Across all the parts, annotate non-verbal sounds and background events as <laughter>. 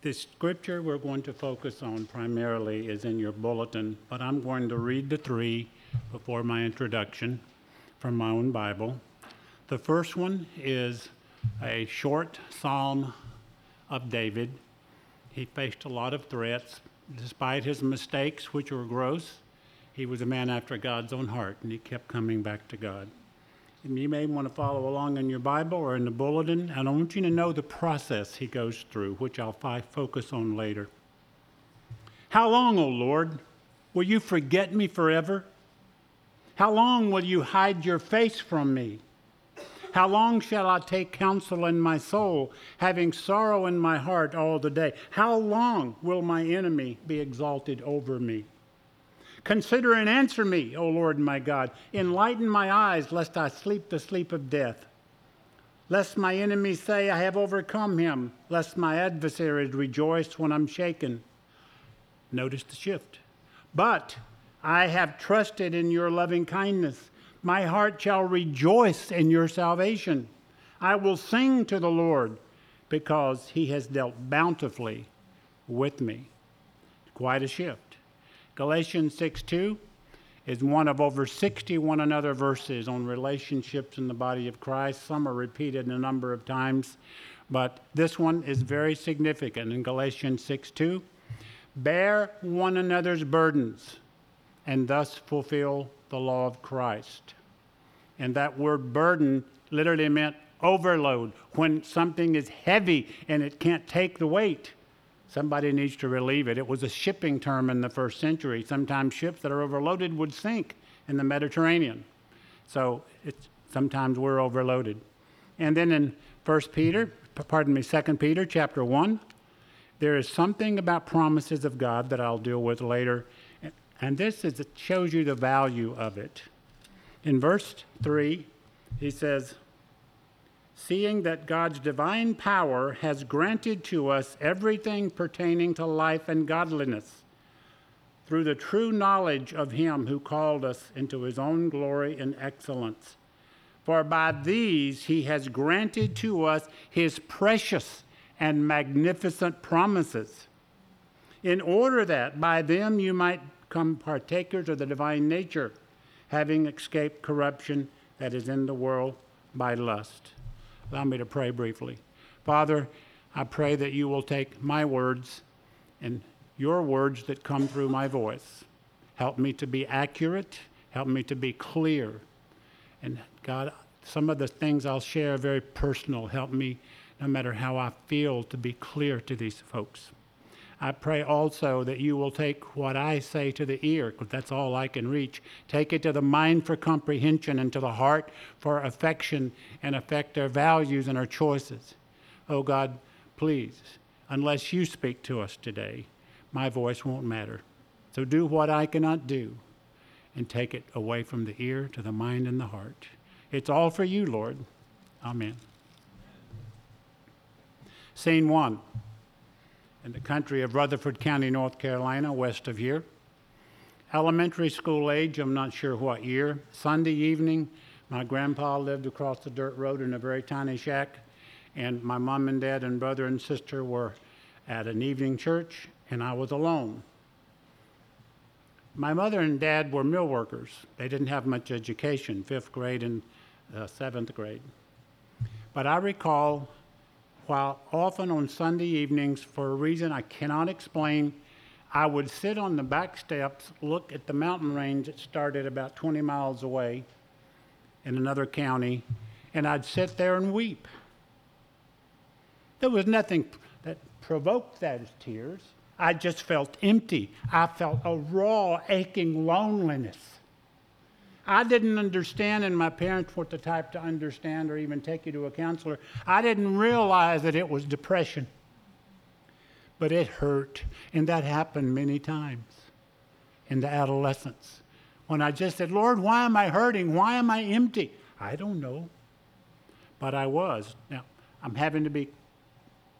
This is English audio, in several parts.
The scripture we're going to focus on primarily is in your bulletin, but I'm going to read the three before my introduction from my own Bible. The first one is a short psalm of David. He faced a lot of threats. Despite his mistakes, which were gross, he was a man after God's own heart, and he kept coming back to God. And you may want to follow along in your Bible or in the bulletin, and I want you to know the process he goes through, which I'll fi- focus on later. How long, O Lord, will you forget me forever? How long will you hide your face from me? How long shall I take counsel in my soul, having sorrow in my heart all the day? How long will my enemy be exalted over me? Consider and answer me, O Lord my God. Enlighten my eyes, lest I sleep the sleep of death. Lest my enemies say, I have overcome him, lest my adversaries rejoice when I'm shaken. Notice the shift. But I have trusted in your loving kindness. My heart shall rejoice in your salvation. I will sing to the Lord because he has dealt bountifully with me. Quite a shift. Galatians 6 2 is one of over 60 one another verses on relationships in the body of Christ. Some are repeated a number of times, but this one is very significant in Galatians 6 2. Bear one another's burdens and thus fulfill the law of Christ. And that word burden literally meant overload. When something is heavy and it can't take the weight, somebody needs to relieve it. It was a shipping term in the first century. Sometimes ships that are overloaded would sink in the Mediterranean. So sometimes we're overloaded. And then in 1 Peter, pardon me, 2 Peter chapter 1, there is something about promises of God that I'll deal with later. And this is, it shows you the value of it. In verse 3, he says, Seeing that God's divine power has granted to us everything pertaining to life and godliness through the true knowledge of Him who called us into His own glory and excellence. For by these He has granted to us His precious and magnificent promises, in order that by them you might become partakers of the divine nature, having escaped corruption that is in the world by lust. Allow me to pray briefly. Father, I pray that you will take my words and your words that come through my voice. Help me to be accurate, help me to be clear. And God, some of the things I'll share are very personal. Help me, no matter how I feel, to be clear to these folks. I pray also that you will take what I say to the ear, because that's all I can reach, take it to the mind for comprehension and to the heart for affection and affect our values and our choices. Oh God, please, unless you speak to us today, my voice won't matter. So do what I cannot do and take it away from the ear to the mind and the heart. It's all for you, Lord. Amen. Scene one in the country of Rutherford County, North Carolina, west of here. Elementary school age, I'm not sure what year. Sunday evening, my grandpa lived across the dirt road in a very tiny shack, and my mom and dad and brother and sister were at an evening church, and I was alone. My mother and dad were mill workers. They didn't have much education, fifth grade and uh, seventh grade. But I recall while often on Sunday evenings, for a reason I cannot explain, I would sit on the back steps, look at the mountain range that started about 20 miles away in another county, and I'd sit there and weep. There was nothing that provoked those tears. I just felt empty. I felt a raw, aching loneliness. I didn't understand, and my parents weren't the type to understand or even take you to a counselor. I didn't realize that it was depression. But it hurt, and that happened many times in the adolescence. When I just said, Lord, why am I hurting? Why am I empty? I don't know. But I was. Now, I'm having to be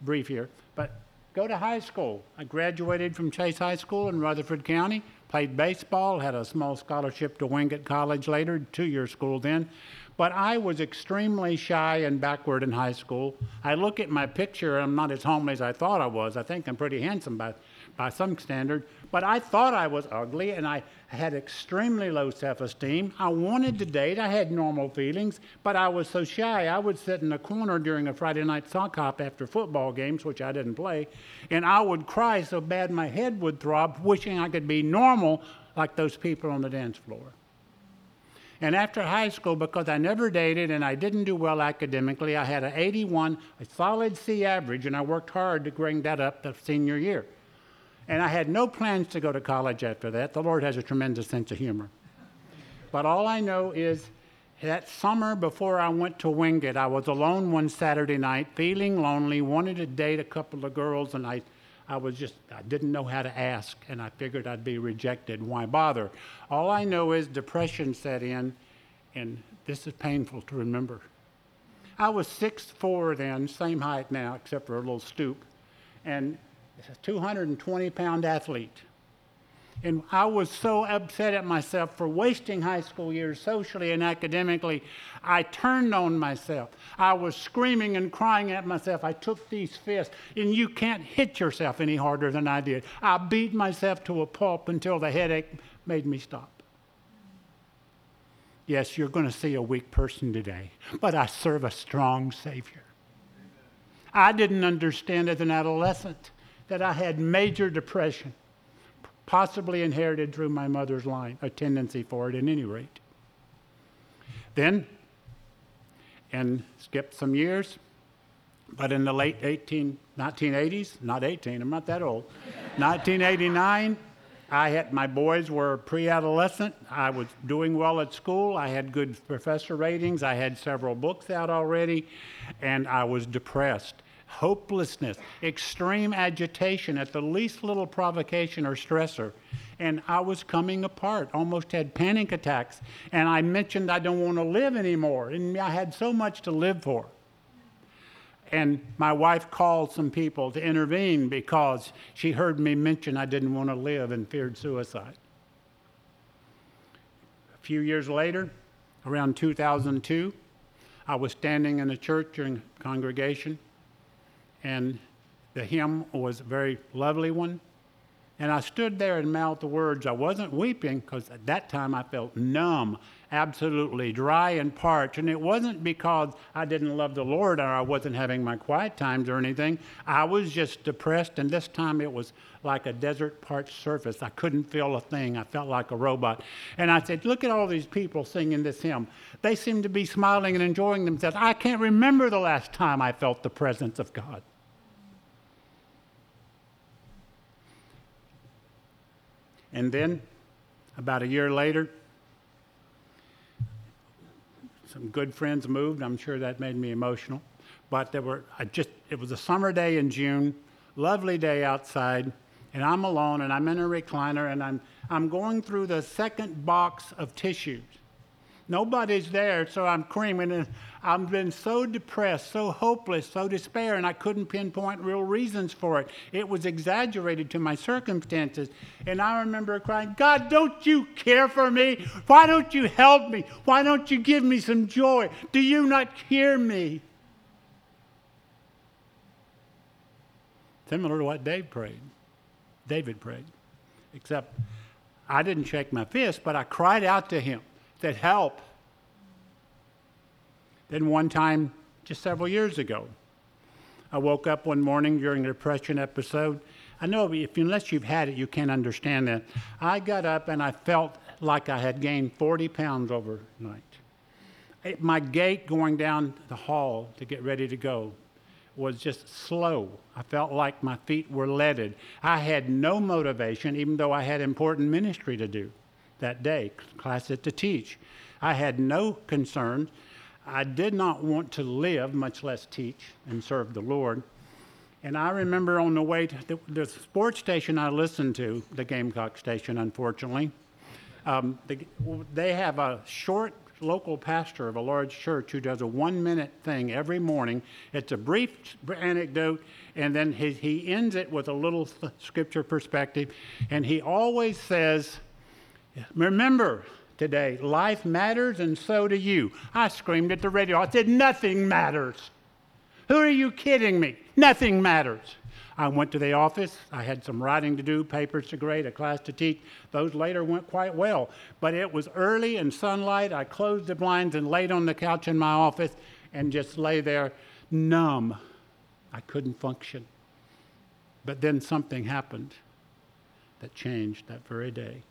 brief here, but go to high school. I graduated from Chase High School in Rutherford County, played baseball, had a small scholarship to Wingate College later, two-year school then. But I was extremely shy and backward in high school. I look at my picture, I'm not as homely as I thought I was. I think I'm pretty handsome by, by some standard. But I thought I was ugly and I had extremely low self esteem. I wanted to date, I had normal feelings, but I was so shy. I would sit in a corner during a Friday night sock hop after football games, which I didn't play, and I would cry so bad my head would throb, wishing I could be normal like those people on the dance floor. And after high school, because I never dated and I didn't do well academically, I had an 81, a solid C average, and I worked hard to bring that up the senior year. And I had no plans to go to college after that. The Lord has a tremendous sense of humor. But all I know is that summer before I went to Wingate, I was alone one Saturday night, feeling lonely, wanted to date a couple of girls, and I I was just, I didn't know how to ask, and I figured I'd be rejected. Why bother? All I know is depression set in, and this is painful to remember. I was six 6'4 then, same height now, except for a little stoop, and a 220 pound athlete. And I was so upset at myself for wasting high school years socially and academically. I turned on myself. I was screaming and crying at myself. I took these fists, and you can't hit yourself any harder than I did. I beat myself to a pulp until the headache made me stop. Yes, you're going to see a weak person today, but I serve a strong Savior. I didn't understand as an adolescent that I had major depression possibly inherited through my mother's line, a tendency for it at any rate. Then, and skipped some years, but in the late 18, 1980s, not 18, I'm not that old, <laughs> 1989, I had, my boys were pre-adolescent. I was doing well at school. I had good professor ratings. I had several books out already, and I was depressed hopelessness, extreme agitation at the least little provocation or stressor. And I was coming apart, almost had panic attacks. And I mentioned I don't want to live anymore. And I had so much to live for. And my wife called some people to intervene because she heard me mention I didn't want to live and feared suicide. A few years later, around 2002, I was standing in a church during congregation and the hymn was a very lovely one. And I stood there and mouthed the words. I wasn't weeping because at that time I felt numb, absolutely dry and parched. And it wasn't because I didn't love the Lord or I wasn't having my quiet times or anything. I was just depressed, and this time it was like a desert parched surface. I couldn't feel a thing. I felt like a robot. And I said, Look at all these people singing this hymn. They seem to be smiling and enjoying themselves. I can't remember the last time I felt the presence of God. And then, about a year later, some good friends moved. I'm sure that made me emotional. But there were, I just, it was a summer day in June, lovely day outside, and I'm alone and I'm in a recliner and I'm, I'm going through the second box of tissues. Nobody's there, so I'm creaming. And I've been so depressed, so hopeless, so despair, and I couldn't pinpoint real reasons for it. It was exaggerated to my circumstances. And I remember crying, God, don't you care for me? Why don't you help me? Why don't you give me some joy? Do you not hear me? Similar to what Dave prayed. David prayed. Except I didn't shake my fist, but I cried out to him that help. Then one time, just several years ago, I woke up one morning during a depression episode. I know if unless you've had it, you can't understand that. I got up and I felt like I had gained 40 pounds overnight. My gait going down the hall to get ready to go was just slow. I felt like my feet were leaded. I had no motivation, even though I had important ministry to do that day, classes to teach. I had no concern. I did not want to live, much less teach and serve the Lord. And I remember on the way to the, the sports station I listened to, the Gamecock station, unfortunately, um, the, they have a short local pastor of a large church who does a one minute thing every morning. It's a brief anecdote, and then he, he ends it with a little scripture perspective. And he always says, Remember today, life matters and so do you. I screamed at the radio. I said, Nothing matters. Who are you kidding me? Nothing matters. I went to the office. I had some writing to do, papers to grade, a class to teach. Those later went quite well. But it was early in sunlight. I closed the blinds and laid on the couch in my office and just lay there numb. I couldn't function. But then something happened that changed that very day.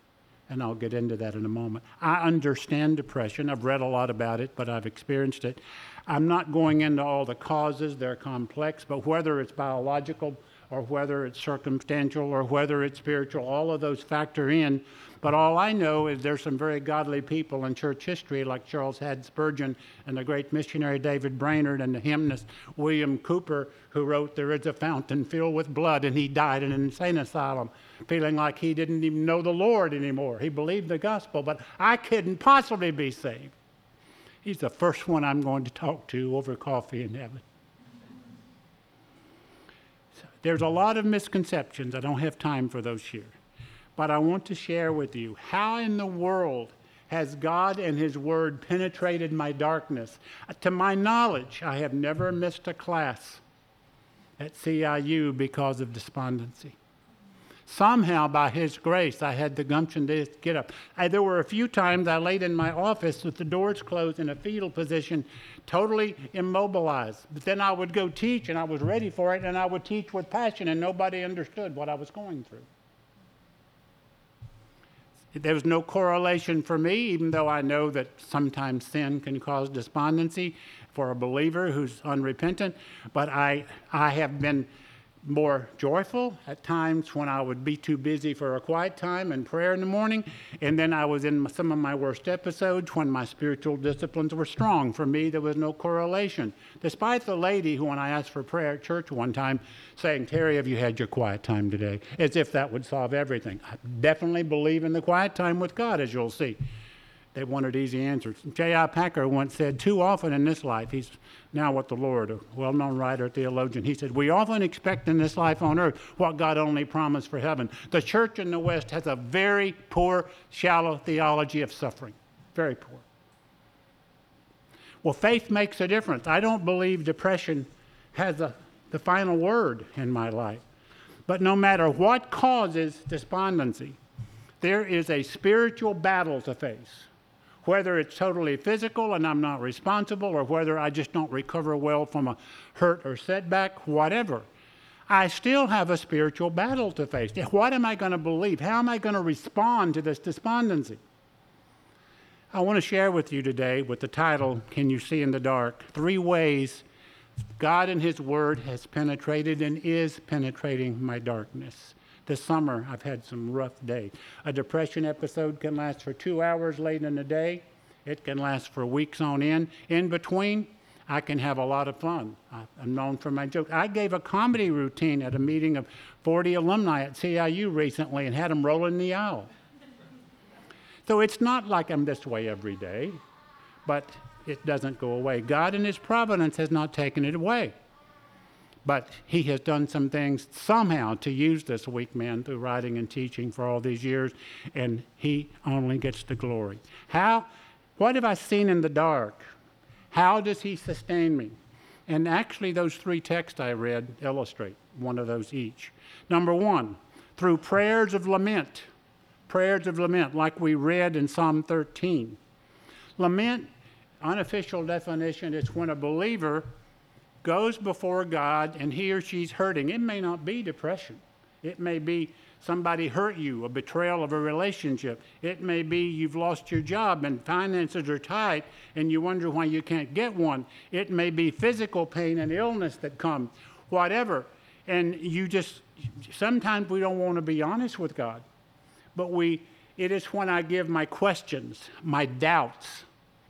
And I'll get into that in a moment. I understand depression. I've read a lot about it, but I've experienced it. I'm not going into all the causes, they're complex, but whether it's biological, or whether it's circumstantial or whether it's spiritual, all of those factor in. But all I know is there's some very godly people in church history, like Charles Haddon Spurgeon and the great missionary David Brainerd and the hymnist William Cowper, who wrote, There is a fountain filled with blood, and he died in an insane asylum, feeling like he didn't even know the Lord anymore. He believed the gospel, but I couldn't possibly be saved. He's the first one I'm going to talk to over coffee in heaven. There's a lot of misconceptions. I don't have time for those here. But I want to share with you how in the world has God and His Word penetrated my darkness? Uh, to my knowledge, I have never missed a class at CIU because of despondency. Somehow, by His grace, I had the gumption to get up. I, there were a few times I laid in my office with the doors closed in a fetal position, totally immobilized. But then I would go teach, and I was ready for it, and I would teach with passion, and nobody understood what I was going through. There was no correlation for me, even though I know that sometimes sin can cause despondency for a believer who's unrepentant. But I, I have been more joyful at times when I would be too busy for a quiet time and prayer in the morning. And then I was in some of my worst episodes when my spiritual disciplines were strong. For me, there was no correlation. Despite the lady who, when I asked for prayer at church one time, saying, Terry, have you had your quiet time today? As if that would solve everything. I definitely believe in the quiet time with God, as you'll see. They wanted easy answers. J.I. Packer once said, Too often in this life, he's now with the Lord, a well known writer, theologian, he said, We often expect in this life on earth what God only promised for heaven. The church in the West has a very poor, shallow theology of suffering. Very poor. Well, faith makes a difference. I don't believe depression has a, the final word in my life. But no matter what causes despondency, there is a spiritual battle to face whether it's totally physical and I'm not responsible, or whether I just don't recover well from a hurt or setback, whatever, I still have a spiritual battle to face. What am I going to believe? How am I going to respond to this despondency? I want to share with you today with the title, Can You See in the Dark? Three ways God and His Word has penetrated and is penetrating my darkness. This summer, I've had some rough days. A depression episode can last for two hours late in the day. It can last for weeks on end. In between, I can have a lot of fun. I'm known for my jokes. I gave a comedy routine at a meeting of 40 alumni at CIU recently and had them rolling the aisle. So it's not like I'm this way every day, but it doesn't go away. God in His providence has not taken it away. But he has done some things somehow to use this weak man through writing and teaching for all these years, and he only gets the glory. How? What have I seen in the dark? How does he sustain me? And actually, those three texts I read illustrate one of those each. Number one, through prayers of lament. Prayers of lament, like we read in Psalm 13. Lament, unofficial definition, is when a believer goes before God and he or she's hurting, it may not be depression. It may be somebody hurt you, a betrayal of a relationship. It may be you've lost your job and finances are tight and you wonder why you can't get one. It may be physical pain and illness that come, whatever. And you just, sometimes we don't want to be honest with God. But we, it is when I give my questions, my doubts,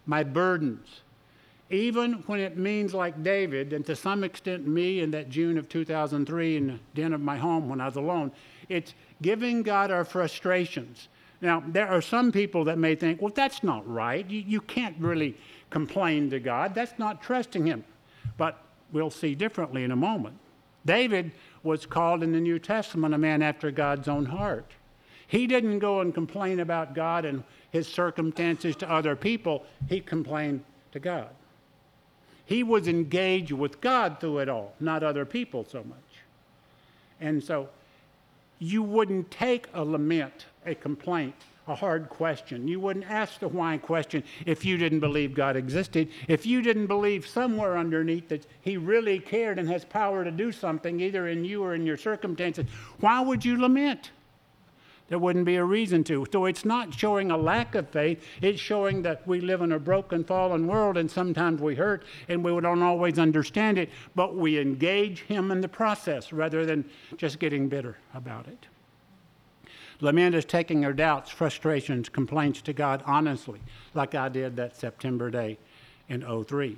my burdens, even when it means like David, and to some extent me in that June of 2003 in the den of my home when I was alone, it's giving God our frustrations. Now, there are some people that may think, well, that's not right. You, you can't really complain to God. That's not trusting Him. But we'll see differently in a moment. David was called in the New Testament a man after God's own heart. He didn't go and complain about God and his circumstances to other people, he complained to God. He was engaged with God through it all, not other people so much. And so you wouldn't take a lament, a complaint, a hard question. You wouldn't ask the why question if you didn't believe God existed. If you didn't believe somewhere underneath that He really cared and has power to do something, either in you or in your circumstances, why would you lament? There wouldn't be a reason to. So it's not showing a lack of faith, it's showing that we live in a broken, fallen world and sometimes we hurt and we don't always understand it, but we engage Him in the process rather than just getting bitter about it. Lament is taking our doubts, frustrations, complaints to God honestly, like I did that September day in 03.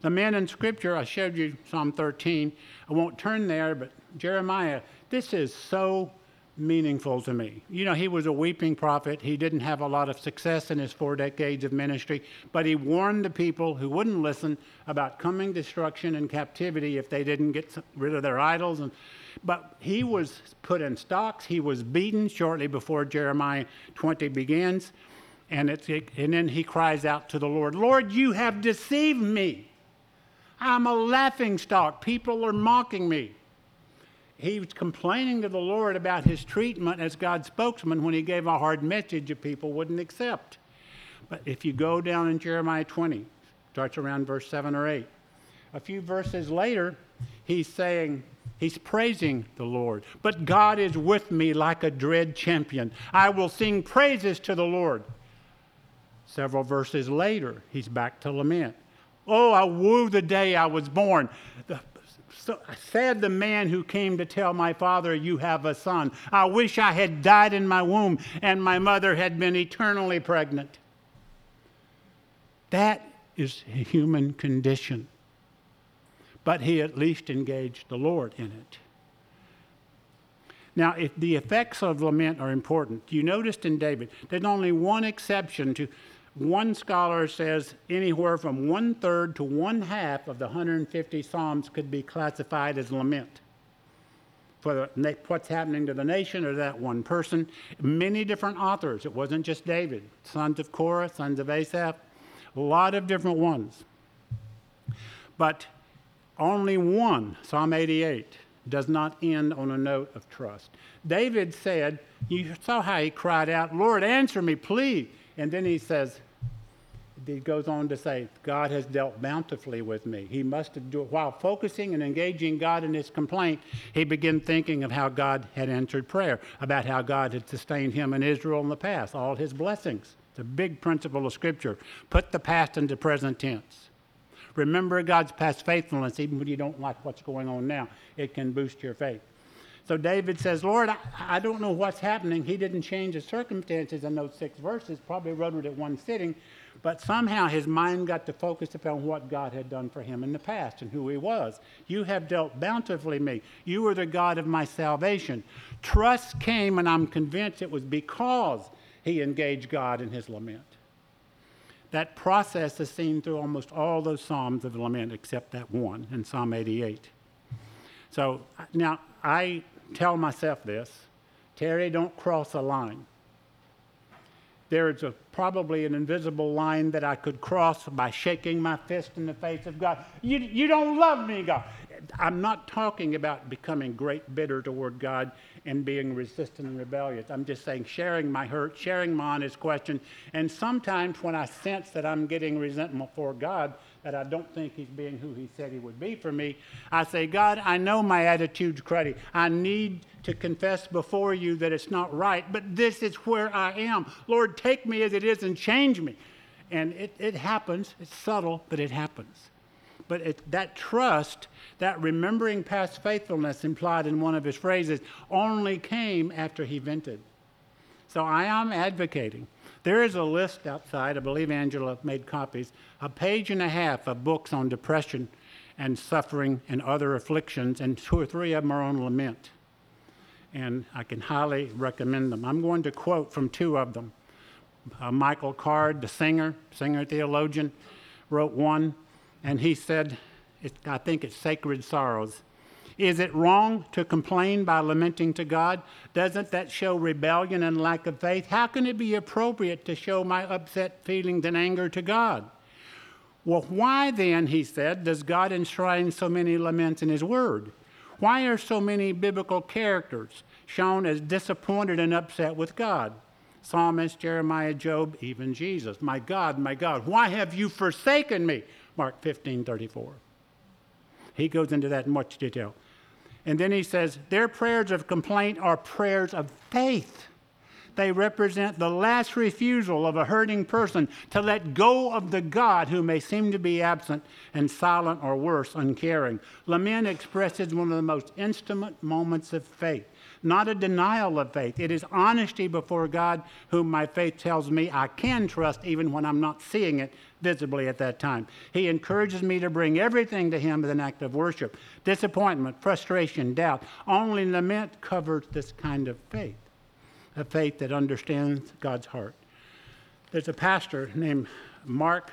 The men in Scripture, I showed you Psalm 13. I won't turn there, but Jeremiah, this is so meaningful to me. You know, he was a weeping prophet. He didn't have a lot of success in his four decades of ministry, but he warned the people who wouldn't listen about coming destruction and captivity if they didn't get rid of their idols and but he was put in stocks. He was beaten shortly before Jeremiah 20 begins. And, it's, and then he cries out to the Lord, Lord, you have deceived me. I'm a laughing stock. People are mocking me. He was complaining to the Lord about his treatment as God's spokesman when he gave a hard message that people wouldn't accept. But if you go down in Jeremiah 20, starts around verse 7 or 8, a few verses later, he's saying, He's praising the Lord. But God is with me like a dread champion. I will sing praises to the Lord. Several verses later, he's back to lament. Oh, I woo the day I was born. The, so, sad the man who came to tell my father, You have a son. I wish I had died in my womb and my mother had been eternally pregnant. That is a human condition but he at least engaged the Lord in it. Now, if the effects of lament are important, you noticed in David, there's only one exception to one scholar says anywhere from one third to one half of the 150 Psalms could be classified as lament for what's happening to the nation or that one person. Many different authors. It wasn't just David, sons of Korah, sons of Asaph, a lot of different ones. But only one, Psalm 88, does not end on a note of trust. David said, You saw how he cried out, Lord, answer me, please. And then he says, he goes on to say, God has dealt bountifully with me. He must have, do, while focusing and engaging God in his complaint, he began thinking of how God had answered prayer, about how God had sustained him and Israel in the past, all his blessings. It's a big principle of Scripture. Put the past into present tense. Remember God's past faithfulness, even when you don't like what's going on now. It can boost your faith. So David says, Lord, I, I, don't know what's happening. He didn't change his circumstances in those six verses, probably wrote it at one sitting, but somehow his mind got to focus upon what God had done for him in the past and who he was. You have dealt bountifully me. You are the God of my salvation. Trust came, and I'm convinced it was because he engaged God in his lament. That process is seen through almost all those Psalms of lament except that one in Psalm 88. So now I tell myself this Terry, don't cross a line. There's a, probably an invisible line that I could cross by shaking my fist in the face of God. You, you don't love me, God. I'm not talking about becoming great bitter toward God and being resistant and rebellious. I'm just saying sharing my hurt, sharing my honest question. And sometimes when I sense that I'm getting resentment for God, I don't think He's being who He said He would be for me, I say, God, I know my attitude's cruddy. I need to confess before you that it's not right, but this is where I am. Lord, take me as it is and change me. And it, it happens. It's subtle, but it happens. But it, that trust, that remembering past faithfulness implied in one of his phrases, only came after he vented. So I am advocating. There is a list outside, I believe Angela made copies, a page and a half of books on depression and suffering and other afflictions, and two or three of them are on lament. And I can highly recommend them. I'm going to quote from two of them. Uh, Michael Card, the singer, singer theologian, wrote one and he said, I think it's Sacred Sorrows. Is it wrong to complain by lamenting to God? Doesn't that show rebellion and lack of faith? How can it be appropriate to show my upset feelings and anger to God? Well, why then, he said, does God enshrine so many laments in His Word? Why are so many biblical characters shown as disappointed and upset with God? Psalmist, Jeremiah, Job, even Jesus. My God, my God, why have you forsaken me? Mark 15, 34. He goes into that in much detail. And then he says, Their prayers of complaint are prayers of faith. They represent the last refusal of a hurting person to let go of the God who may seem to be absent and silent or worse, uncaring. Lament expresses one of the most intimate moments of faith not a denial of faith. It is honesty before God, whom my faith tells me I can trust even when I'm not seeing it visibly at that time. He encourages me to bring everything to Him as an act of worship. Disappointment, frustration, doubt. Only lament covers this kind of faith, a faith that understands God's heart. There's a pastor named Mark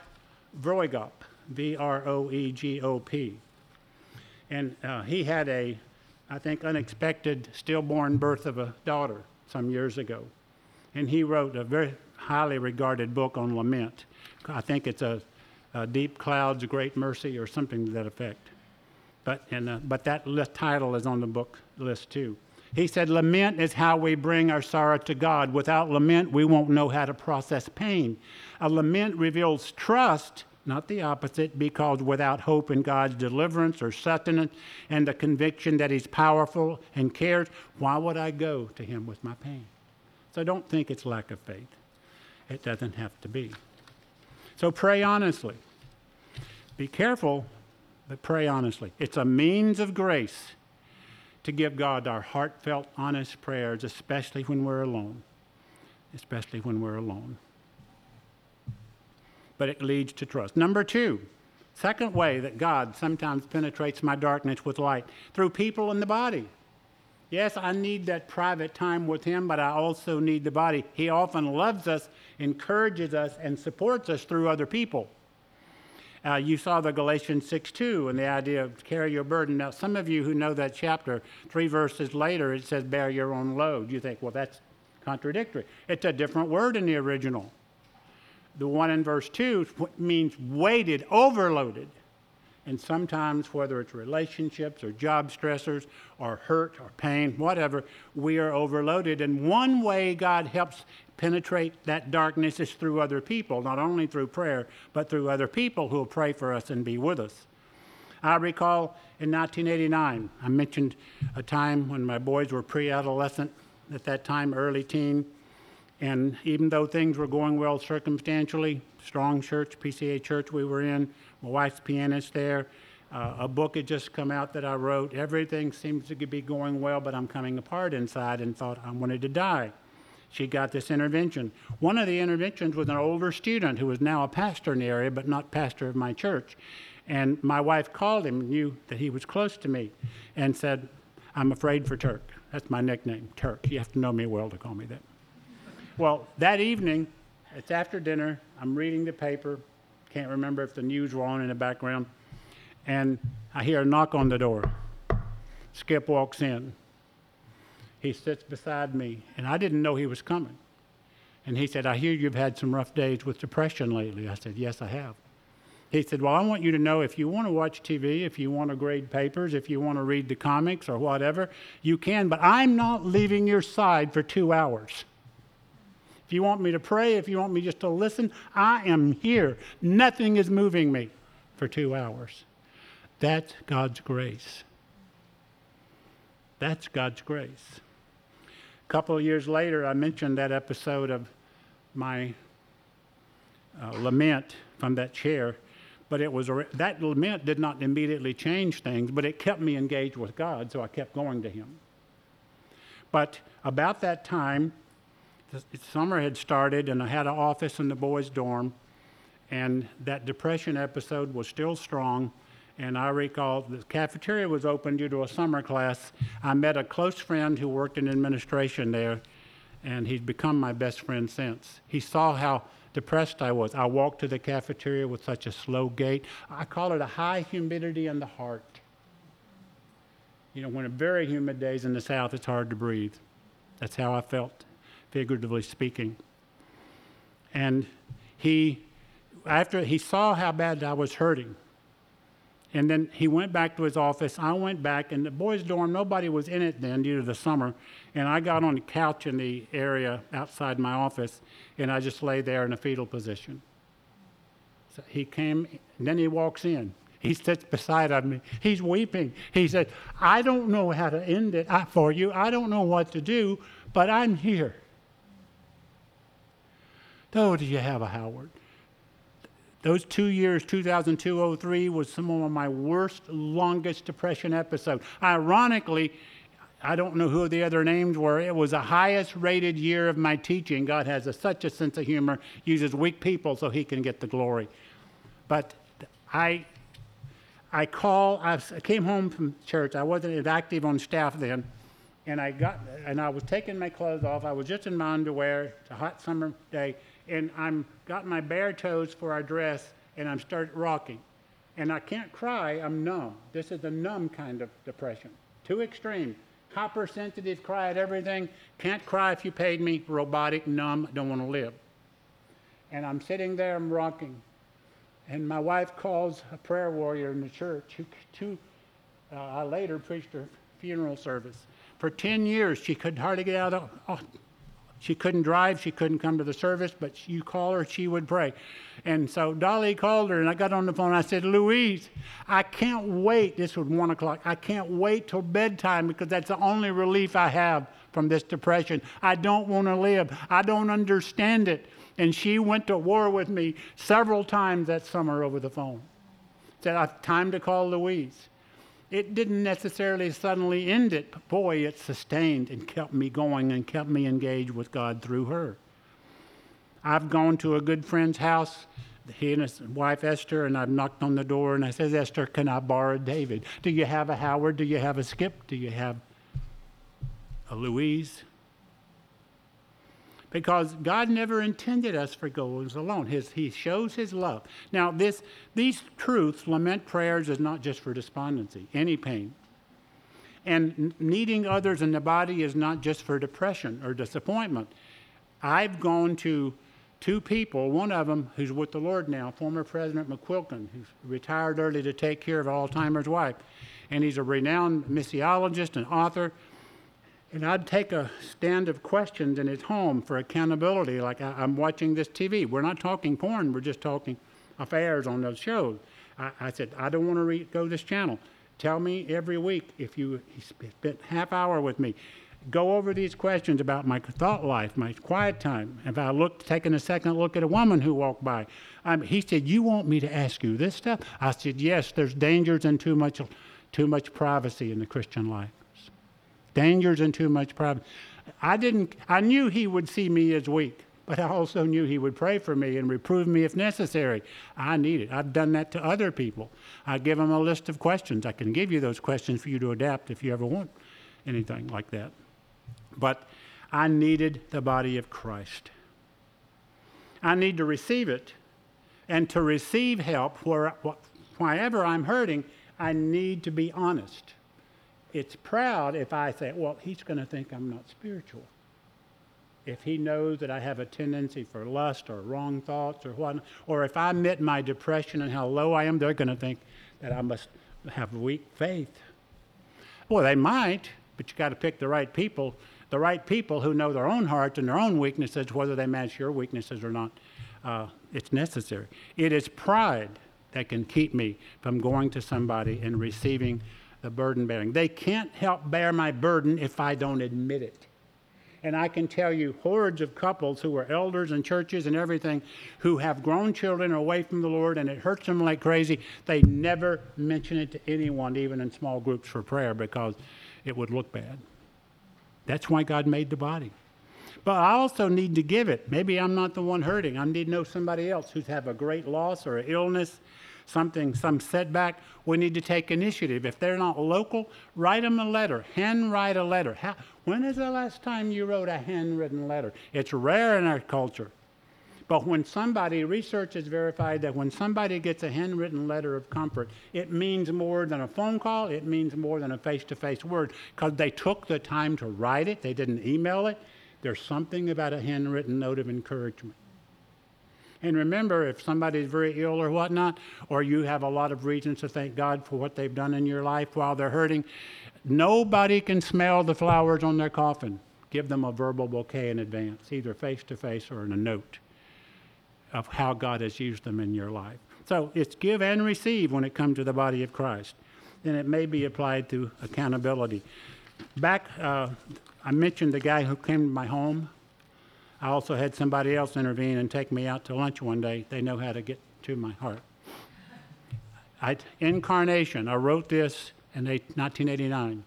Vroegop, V R O E G O P. And uh, he had a I think, unexpected stillborn birth of a daughter some years ago. And he wrote a very highly regarded book on lament. I think it's a, a Deep Clouds, Great Mercy, or something to that effect. But, and, uh, but that list, title is on the book list too. He said, Lament is how we bring our sorrow to God. Without lament, we won't know how to process pain. A lament reveals trust not the opposite, because without hope in God's deliverance or sustenance and the conviction that He's powerful and cares, why would I go to Him with my pain? So don't think it's lack of faith. It doesn't have to be. So pray honestly. Be careful, but pray honestly. It's a means of grace to give God our heartfelt, honest prayers, especially when we're alone. Especially when we're alone but it leads to trust. Number two, second way that God sometimes penetrates my darkness with light through people in the body. Yes, I need that private time with Him, but I also need the body. He often loves us, encourages us, and supports us through other people. Uh, you saw the Galatians 6 2 and the idea of carry your burden. Now, some of you who know that chapter, three verses later, it says bear your own load. You think, well, that's contradictory. It's a different word in the original the one in verse 2 means weighted, overloaded. And sometimes, whether it's relationships or job stressors or hurt or pain, whatever, we are overloaded. And one way God helps penetrate that darkness is through other people, not only through prayer, but through other people who will pray for us and be with us. I recall in 1989, I mentioned a time when my boys were pre adolescent, at that time, early teen. And even though things were going well circumstantially, strong church, PCA church we were in, my wife's pianist there, uh, a book had just come out that I wrote. Everything seems to be going well, but I'm coming apart inside and thought I wanted to die. She got this intervention. One of the interventions was an older student who was now a pastor in the area, but not pastor of my church. And my wife called him, knew that he was close to me, and said, I'm afraid for Turk. That's my nickname, Turk. You have to know me well to call me that. Well, that evening, it's after dinner. I'm reading the paper. Can't remember if the news were on in the background. And I hear a knock on the door. Skip walks in. He sits beside me, and I didn't know he was coming. And he said, I hear you've had some rough days with depression lately. I said, Yes, I have. He said, Well, I want you to know if you want to watch TV, if you want to grade papers, if you want to read the comics or whatever, you can, but I'm not leaving your side for two hours. If you want me to pray, if you want me just to listen, I am here. Nothing is moving me for two hours. That's God's grace. That's God's grace. A couple of years later, I mentioned that episode of my uh, lament from that chair, but it was that lament did not immediately change things, but it kept me engaged with God, so I kept going to Him. But about that time, summer had started, and I had an office in the boys' dorm, and that depression episode was still strong. And I recall the cafeteria was open due to a summer class. I met a close friend who worked in administration there, and he's become my best friend since. He saw how depressed I was. I walked to the cafeteria with such a slow gait. I call it a high humidity in the heart. You know, when a very humid days in the south, it's hard to breathe. That's how I felt, figuratively speaking. And he, after he saw how bad I was hurting, and then he went back to his office. I went back, and the boys' dorm, nobody was in it then due to the summer. And I got on a couch in the area outside my office, and I just lay there in a fetal position. So he came, and then he walks in. He sits beside me. He's weeping. He said, I don't know how to end it for you. I don't know what to do, but I'm here. Oh, do you have a Howard? Those two years, 2002 03, was some of my worst, longest depression episodes. Ironically, I don't know who the other names were. It was the highest rated year of my teaching. God has a, such a sense of humor, uses weak people so he can get the glory. But I, I call, I came home from church. I wasn't as active on staff then. And I got, and I was taking my clothes off. I was just in my underwear. It's a hot summer day and I'm got my bare toes for our dress, and I'm start rocking. And I can't cry, I'm numb. This is a numb kind of depression. Too extreme. Hypersensitive, cry at everything. Can't cry if you paid me. Robotic, numb, don't want to live. And I'm sitting there, I'm rocking. And my wife calls a prayer warrior in the church who, who uh, I later preached her funeral service. For 10 years, she could hardly get out of, oh, she couldn't drive, she couldn't come to the service, but you call her, she would pray. And so Dolly called her, and I got on the phone. I said, Louise, I can't wait. This was one o'clock. I can't wait till bedtime because that's the only relief I have from this depression. I don't want to live, I don't understand it. And she went to war with me several times that summer over the phone. Said, I've time to call Louise it didn't necessarily suddenly end it, but boy, it sustained and kept me going and kept me engaged with God through her. I've gone to a good friend's house, he and his wife Esther, and I've knocked on the door and I says, Esther, can I borrow David? Do you have a Howard? Do you have a Skip? Do you have a Louise? Because God never intended us for goals alone. His, he shows His love. Now, this, these truths, lament prayers, is not just for despondency, any pain. And needing others in the body is not just for depression or disappointment. I've gone to two people, one of them who's with the Lord now, former President McQuilkin, who's retired early to take care of Alzheimer's wife. And he's a renowned missiologist and author and I'd take a stand of questions in his home for accountability, like I, am watching this TV. We're not talking porn, we're just talking affairs on those shows. I, I said, I don't want to re- go this channel. Tell me every week if you spent half hour with me. Go over these questions about my thought life, my quiet time. If I looked, taking a second look at a woman who walked by, um, he said, "You want me to ask you this stuff?" I said, "Yes. There's dangers and too much, too much privacy in the Christian life." Dangers and too much problem. I didn't, I knew he would see me as weak, but I also knew he would pray for me and reprove me if necessary. I need it. I've done that to other people. I give them a list of questions. I can give you those questions for you to adapt if you ever want anything like that. But I needed the body of Christ. I need to receive it. And to receive help, where, wherever I'm hurting, I need to be honest it's proud if I say, well, he's going to think I'm not spiritual. If he knows that I have a tendency for lust or wrong thoughts or what, or if I admit my depression and how low I am, they're going to think that I must have weak faith. Well, they might, but you got to pick the right people, the right people who know their own hearts and their own weaknesses, whether they match your weaknesses or not. Uh, it's necessary. It is pride that can keep me from going to somebody and receiving the burden bearing. They can't help bear my burden if I don't admit it. And I can tell you hordes of couples who are elders in churches and everything who have grown children away from the Lord and it hurts them like crazy. They never mention it to anyone, even in small groups for prayer, because it would look bad. That's why God made the body. But I also need to give it. Maybe I'm not the one hurting. I need to know somebody else who's have a great loss or an illness something, some setback, we need to take initiative. If they're not local, write them a letter, handwrite a letter. How, when is the last time you wrote a handwritten letter? It's rare in our culture. But when somebody, research has verified that when somebody gets a handwritten letter of comfort, it means more than a phone call, it means more than a face to face word because they took the time to write it, they didn't email it. There's something about a handwritten note of encouragement. And remember, if somebody's very ill or whatnot, or you have a lot of reasons to thank God for what they've done in your life while they're hurting, nobody can smell the flowers on their coffin. Give them a verbal bouquet in advance, either face to face or in a note of how God has used them in your life. So it's give and receive when it comes to the body of Christ. And it may be applied to accountability. Back, uh, I mentioned the guy who came to my home. I also had somebody else intervene and take me out to lunch one day. They know how to get to my heart. I, incarnation, I wrote this in 1989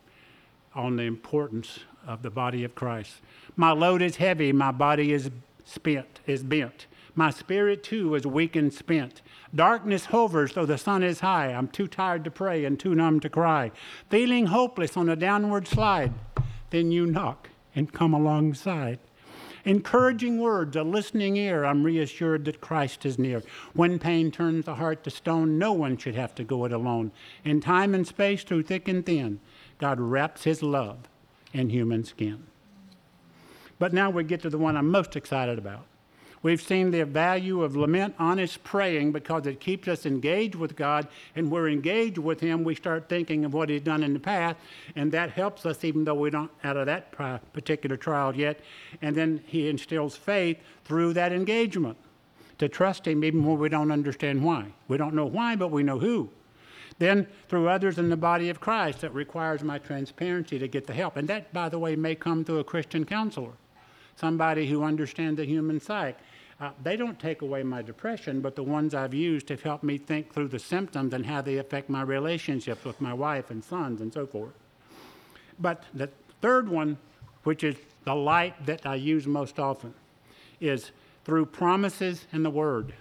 on the importance of the body of Christ. My load is heavy, my body is spent, is bent. My spirit too is weak and spent. Darkness hovers though the sun is high. I'm too tired to pray and too numb to cry. Feeling hopeless on a downward slide. Then you knock and come alongside. Encouraging words, a listening ear, I'm reassured that Christ is near. When pain turns the heart to stone, no one should have to go it alone. In time and space, through thick and thin, God wraps his love in human skin. But now we get to the one I'm most excited about. We've seen the value of lament, honest praying, because it keeps us engaged with God, and we're engaged with Him. We start thinking of what He's done in the past, and that helps us, even though we're not out of that particular trial yet. And then He instills faith through that engagement to trust Him, even when we don't understand why. We don't know why, but we know who. Then, through others in the body of Christ, that requires my transparency to get the help. And that, by the way, may come through a Christian counselor, somebody who understands the human psyche. Uh, they don't take away my depression, but the ones I've used have helped me think through the symptoms and how they affect my relationships with my wife and sons and so forth. But the third one, which is the light that I use most often, is through promises and the Word.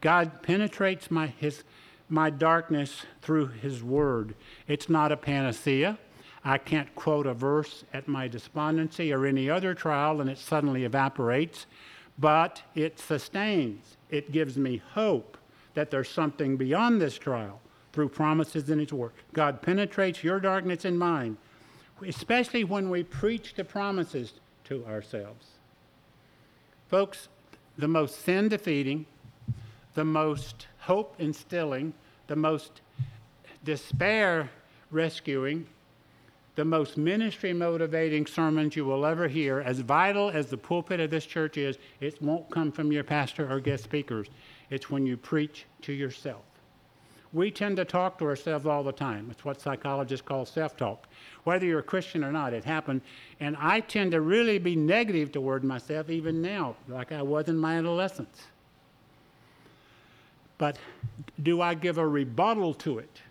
God penetrates my, his, my darkness through His Word. It's not a panacea. I can't quote a verse at my despondency or any other trial and it suddenly evaporates but it sustains. It gives me hope that there's something beyond this trial through promises in His Word. God penetrates your darkness and mine, especially when we preach the promises to ourselves. Folks, the most sin defeating, the most hope instilling, the most despair rescuing, the most ministry motivating sermons you will ever hear, as vital as the pulpit of this church is, it won't come from your pastor or guest speakers. It's when you preach to yourself. We tend to talk to ourselves all the time. It's what psychologists call self talk. Whether you're a Christian or not, it happens. And I tend to really be negative toward myself even now, like I was in my adolescence. But do I give a rebuttal to it?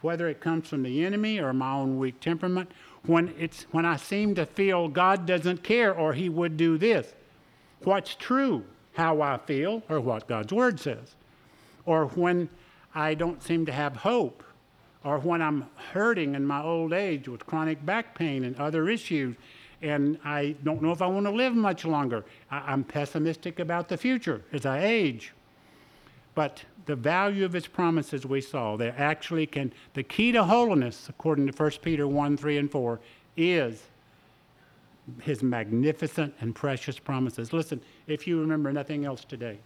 Whether it comes from the enemy or my own weak temperament, when, it's, when I seem to feel God doesn't care or He would do this. What's true, how I feel, or what God's Word says. Or when I don't seem to have hope, or when I'm hurting in my old age with chronic back pain and other issues, and I don't know if I want to live much longer. I, am pessimistic about the future as I age. But the value of his promises we saw. They actually can, the key to holiness, according to 1 Peter 1 3 and 4, is his magnificent and precious promises. Listen, if you remember nothing else today,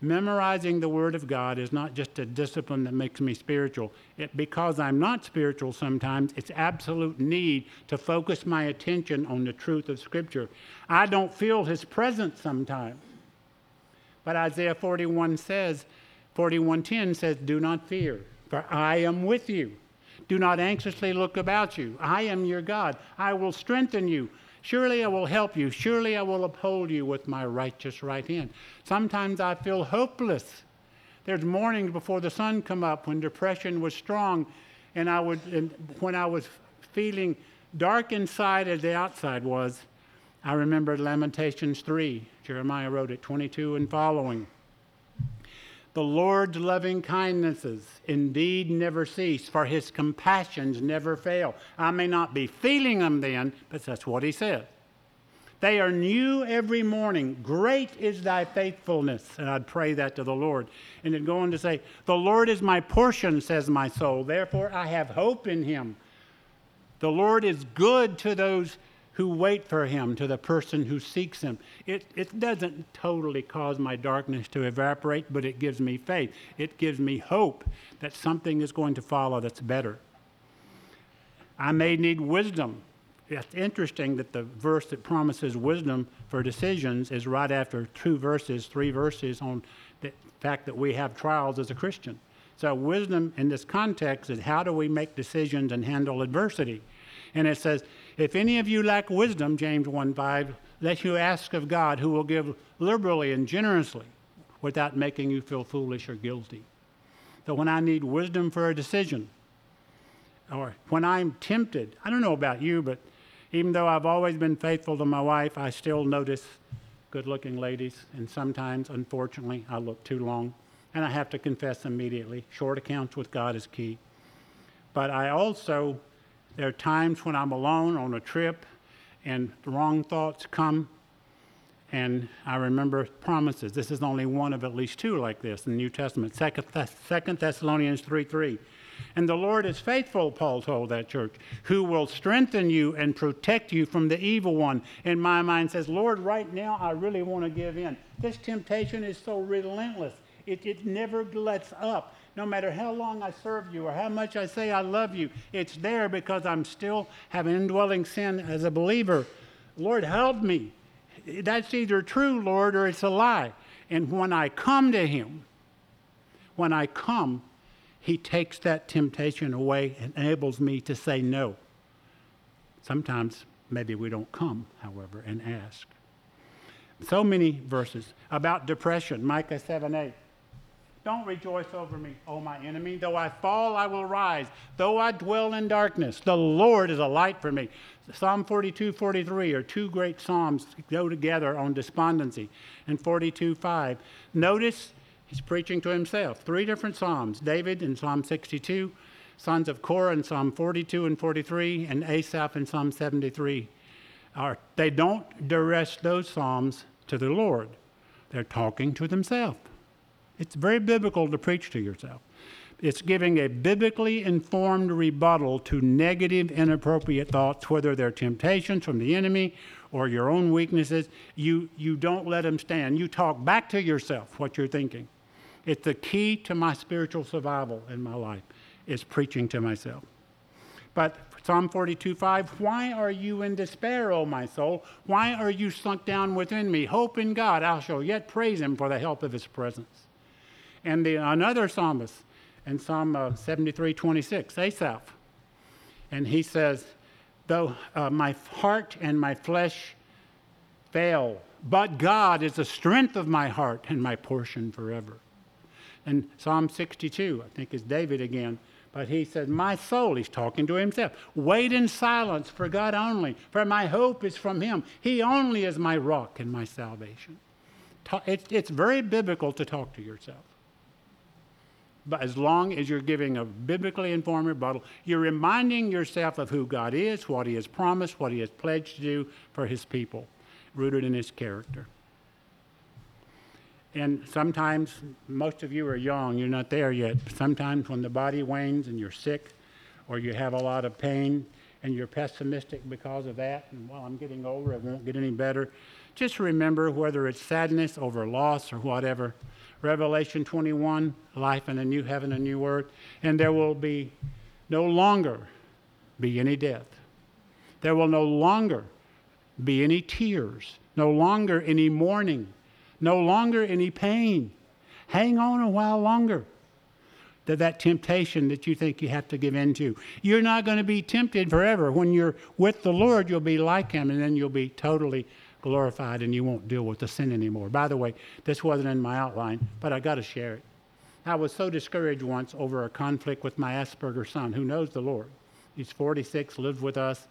memorizing the Word of God is not just a discipline that makes me spiritual. It, because I'm not spiritual sometimes, it's absolute need to focus my attention on the truth of Scripture. I don't feel His presence sometimes. But Isaiah 41 says, 41:10 says, "Do not fear, for I am with you. Do not anxiously look about you. I am your God. I will strengthen you. Surely I will help you. Surely I will uphold you with my righteous right hand." Sometimes I feel hopeless. There's mornings before the sun come up when depression was strong, and I would, and when I was feeling dark inside as the outside was. I remember Lamentations 3. Jeremiah wrote it, 22 and following. The Lord's loving kindnesses indeed never cease, for his compassions never fail. I may not be feeling them then, but that's what he says. They are new every morning. Great is thy faithfulness. And I'd pray that to the Lord. And then go on to say, The Lord is my portion, says my soul. Therefore I have hope in him. The Lord is good to those who wait for him, to the person who seeks him. It, it doesn't totally cause my darkness to evaporate, but it gives me faith. It gives me hope that something is going to follow that's better. I may need wisdom it's interesting that the verse that promises wisdom for decisions is right after two verses, three verses on the fact that we have trials as a Christian. So, wisdom in this context is how do we make decisions and handle adversity? And it says, If any of you lack wisdom, James 1 5, let you ask of God, who will give liberally and generously without making you feel foolish or guilty. So, when I need wisdom for a decision, or when I'm tempted, I don't know about you, but even though I've always been faithful to my wife, I still notice good looking ladies, and sometimes, unfortunately, I look too long. And I have to confess immediately short accounts with God is key. But I also, there are times when I'm alone on a trip and the wrong thoughts come. And I remember promises. This is only one of at least two like this in the New Testament. Second Thessalonians 3 3. And the Lord is faithful, Paul told that church, who will strengthen you and protect you from the evil one. And my mind says, Lord, right now I really want to give in. This temptation is so relentless, it, it never lets up. No matter how long I serve you or how much I say I love you, it's there because I'm still have indwelling sin as a believer. Lord, help me. That's either true, Lord, or it's a lie. And when I come to Him, when I come, he takes that temptation away and enables me to say no. Sometimes maybe we don't come, however, and ask. So many verses about depression, Micah 7 8. Don't rejoice over me, O my enemy. Though I fall, I will rise. Though I dwell in darkness, the Lord is a light for me. Psalm 42, 43 are two great psalms go together on despondency. And 42, 5. Notice He's preaching to himself. Three different Psalms David in Psalm 62, sons of Korah in Psalm 42 and 43, and Asaph in Psalm 73. Are, they don't address those Psalms to the Lord, they're talking to themselves. It's very biblical to preach to yourself. It's giving a biblically informed rebuttal to negative, inappropriate thoughts, whether they're temptations from the enemy or your own weaknesses. You, you don't let them stand. You talk back to yourself what you're thinking. It's the key to my spiritual survival in my life is preaching to myself. But Psalm 42 5, why are you in despair, O my soul? Why are you sunk down within me? Hope in God, I shall yet praise him for the help of his presence. And the, another psalmist in Psalm uh, 73 26, Asaph, and he says, Though uh, my heart and my flesh fail, but God is the strength of my heart and my portion forever. And Psalm 62, I think is David again. But he says, My soul, he's talking to himself. Wait in silence for God only, for my hope is from him. He only is my rock and my salvation. It's very biblical to talk to yourself. But as long as you're giving a biblically informed rebuttal, you're reminding yourself of who God is, what he has promised, what he has pledged to do for his people, rooted in his character. And sometimes, most of you are young, you're not there yet. Sometimes, when the body wanes and you're sick, or you have a lot of pain, and you're pessimistic because of that, and well, I'm getting older, it won't get any better. Just remember whether it's sadness over loss or whatever. Revelation 21, life in a new heaven, a new earth, and there will be no longer be any death. There will no longer be any tears, no longer any mourning no longer any pain. Hang on a while longer to that temptation that you think you have to give in to. You're not going to be tempted forever. When you're with the Lord, you'll be like Him, and then you'll be totally glorified and you won't deal with the sin anymore. By the way, this wasn't in my outline, but I got to share it. I was so discouraged once over a conflict with my Asperger son who knows the Lord. He's 46, lives with us,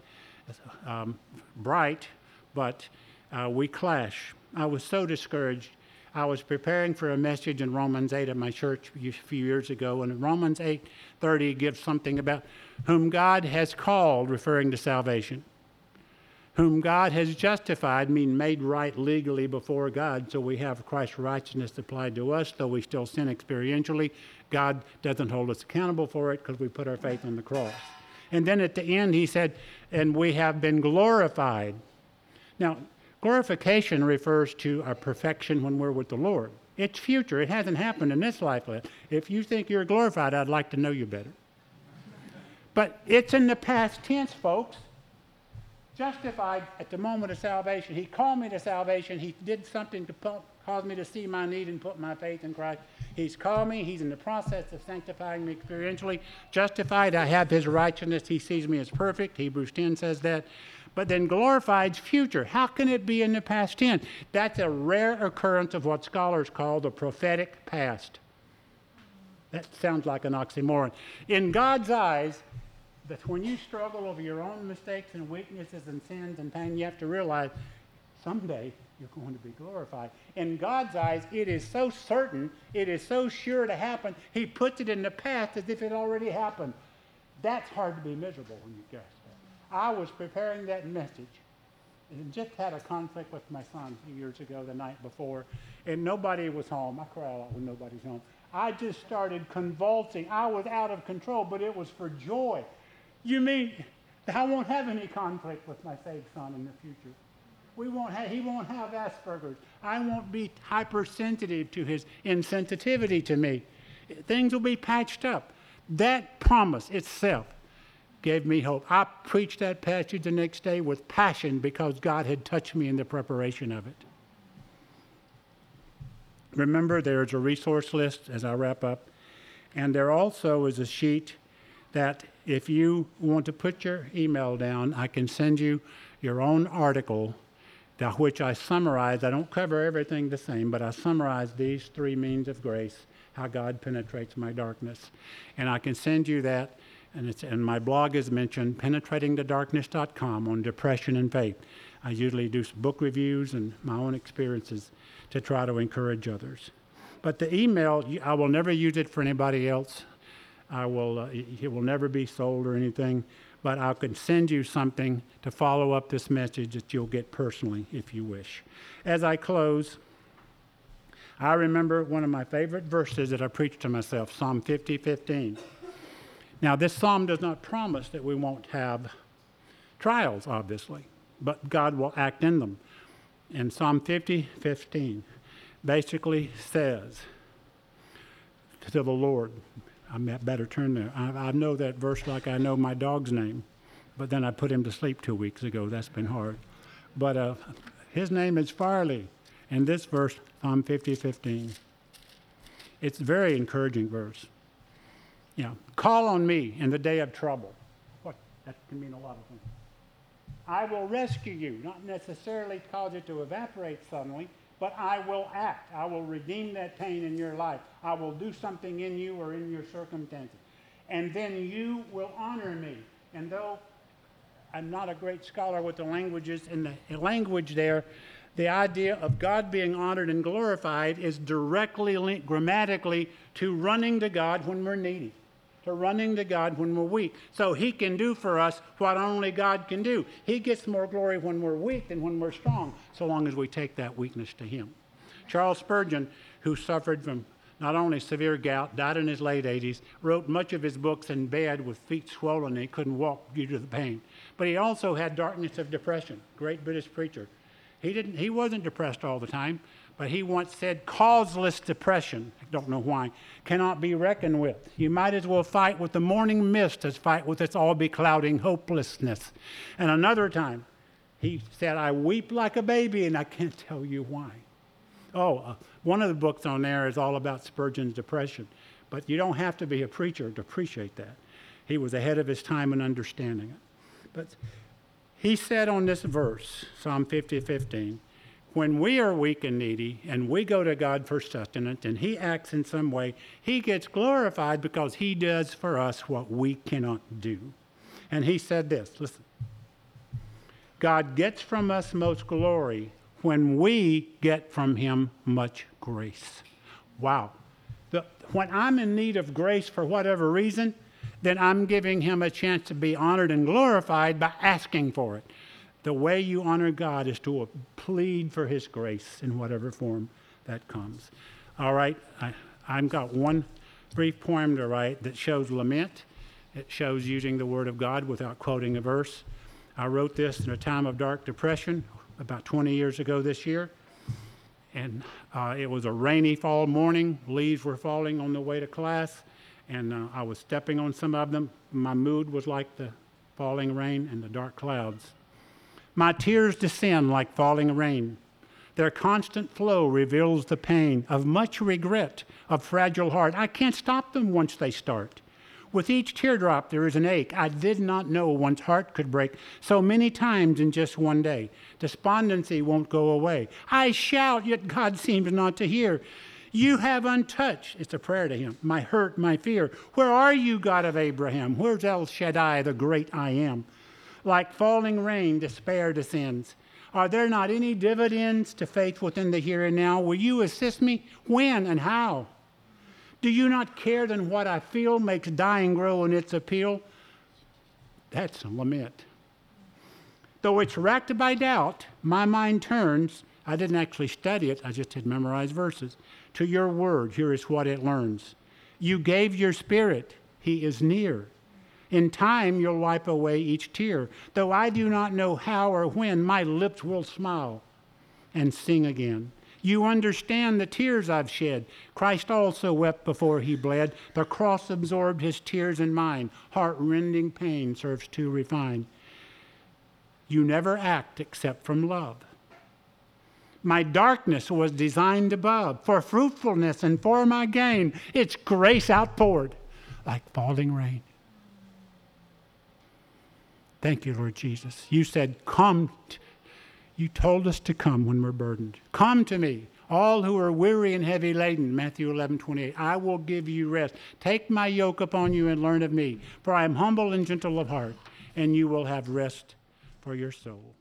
um, bright, but uh, we clash. I was so discouraged. I was preparing for a message in Romans 8 at my church a few years ago, and Romans 8:30 gives something about whom God has called, referring to salvation. Whom God has justified, mean made right legally before God, so we have Christ's righteousness applied to us, though we still sin experientially. God doesn't hold us accountable for it because we put our faith on the cross. And then at the end, he said, and we have been glorified. Now, glorification refers to our perfection when we're with the Lord. It's future, it hasn't happened in this life yet. If you think you're glorified, I'd like to know you better. But it's in the past tense, folks justified at the moment of salvation. He called me to salvation. He did something to put, cause me to see my need and put my faith in Christ. He's called me. He's in the process of sanctifying me experientially. Justified, I have his righteousness. He sees me as perfect. Hebrews 10 says that. But then glorified future. How can it be in the past tense? That's a rare occurrence of what scholars call the prophetic past. That sounds like an oxymoron. In God's eyes, that when you struggle over your own mistakes and weaknesses and sins and pain, you have to realize someday you're going to be glorified. In God's eyes, it is so certain, it is so sure to happen, He puts it in the past as if it already happened. That's hard to be miserable when you guess that. I was preparing that message and just had a conflict with my son a few years ago the night before, and nobody was home. I cry a lot when nobody's home. I just started convulsing. I was out of control, but it was for joy. You mean I won't have any conflict with my saved son in the future? We won't have, he won't have Asperger's. I won't be hypersensitive to his insensitivity to me. Things will be patched up. That promise itself gave me hope. I preached that passage the next day with passion because God had touched me in the preparation of it. Remember, there's a resource list as I wrap up, and there also is a sheet that if you want to put your email down, I can send you your own article that which I summarize. I don't cover everything the same, but I summarize these three means of grace, how God penetrates my darkness. And I can send you that, and, it's, and my blog is mentioned, penetratingthedarkness.com on depression and faith. I usually do book reviews and my own experiences to try to encourage others. But the email, I will never use it for anybody else. I will, uh, it will never be sold or anything, but I can send you something to follow up this message that you'll get personally if you wish. As I close, I remember one of my favorite verses that I preached to myself, Psalm 50, 15. Now, this psalm does not promise that we won't have trials, obviously, but God will act in them. And Psalm 50, 15 basically says to the Lord, I better turn there. I, I know that verse like I know my dog's name, but then I put him to sleep two weeks ago. That's been hard. But uh, his name is Farley, and this verse, Psalm 50, 15. It's a very encouraging verse. You know, call on me in the day of trouble. What? That can mean a lot of things. I will rescue you, not necessarily cause it to evaporate suddenly, but I will act. I will redeem that pain in your life. I will do something in you or in your circumstances. And then you will honor me. And though I'm not a great scholar with the languages, in the language there, the idea of God being honored and glorified is directly linked grammatically to running to God when we're needy to running to God when we're weak. So He can do for us what only God can do. He gets more glory when we're weak than when we're strong, so long as we take that weakness to Him. Charles Spurgeon, who suffered from not only severe gout, died in his late 80s, wrote much of his books in bed with feet swollen and he couldn't walk due to the pain. But he also had darkness of depression. Great British preacher. He, didn't, he wasn't depressed all the time, but he once said, causeless depression, I don't know why, cannot be reckoned with. You might as well fight with the morning mist as fight with its all beclouding hopelessness. And another time, he said, I weep like a baby and I can't tell you why. Oh, uh, one of the books on there is all about Spurgeon's depression, but you don't have to be a preacher to appreciate that. He was ahead of his time in understanding it. But he said on this verse, Psalm 50, 15, when we are weak and needy and we go to God for sustenance and He acts in some way, He gets glorified because He does for us what we cannot do. And He said this listen, God gets from us most glory when we get from Him much grace. Wow. The, when I'm in need of grace for whatever reason, then I'm giving Him a chance to be honored and glorified by asking for it The way you honor God is to plead for His grace in whatever form that comes. All right, I, I've got one brief poem to write that shows lament. It shows using the Word of God without quoting a verse. I wrote this in a time of dark depression about 20 years ago this year. And uh, it was a rainy fall morning. Leaves were falling on the way to class, and uh, I was stepping on some of them. My mood was like the falling rain and the dark clouds. My tears descend like falling rain. Their constant flow reveals the pain of much regret, of fragile heart. I can't stop them once they start. With each teardrop, there is an ache. I did not know one's heart could break so many times in just one day. Despondency won't go away. I shout, yet God seems not to hear. You have untouched, it's a prayer to Him, my hurt, my fear. Where are you, God of Abraham? Where's El Shaddai, the great I am? Like falling rain, despair descends. Are there not any dividends to faith within the here and now? Will you assist me? When and how? Do you not care then what I feel makes dying grow in its appeal? That's a lament. Though it's racked by doubt, my mind turns. I didn't actually study it, I just had memorized verses. To your word, here is what it learns. You gave your spirit, he is near. In time, you'll wipe away each tear. Though I do not know how or when, my lips will smile and sing again. You understand the tears I've shed. Christ also wept before he bled. The cross absorbed his tears and mine. Heart rending pain serves to refine. You never act except from love. My darkness was designed above for fruitfulness and for my gain. It's grace outpoured like falling rain. Thank you, Lord Jesus. You said, Come. You told us to come when we're burdened. Come to me, all who are weary and heavy laden. Matthew 11, 28. I will give you rest. Take my yoke upon you and learn of me, for I am humble and gentle of heart, and you will have rest for your soul.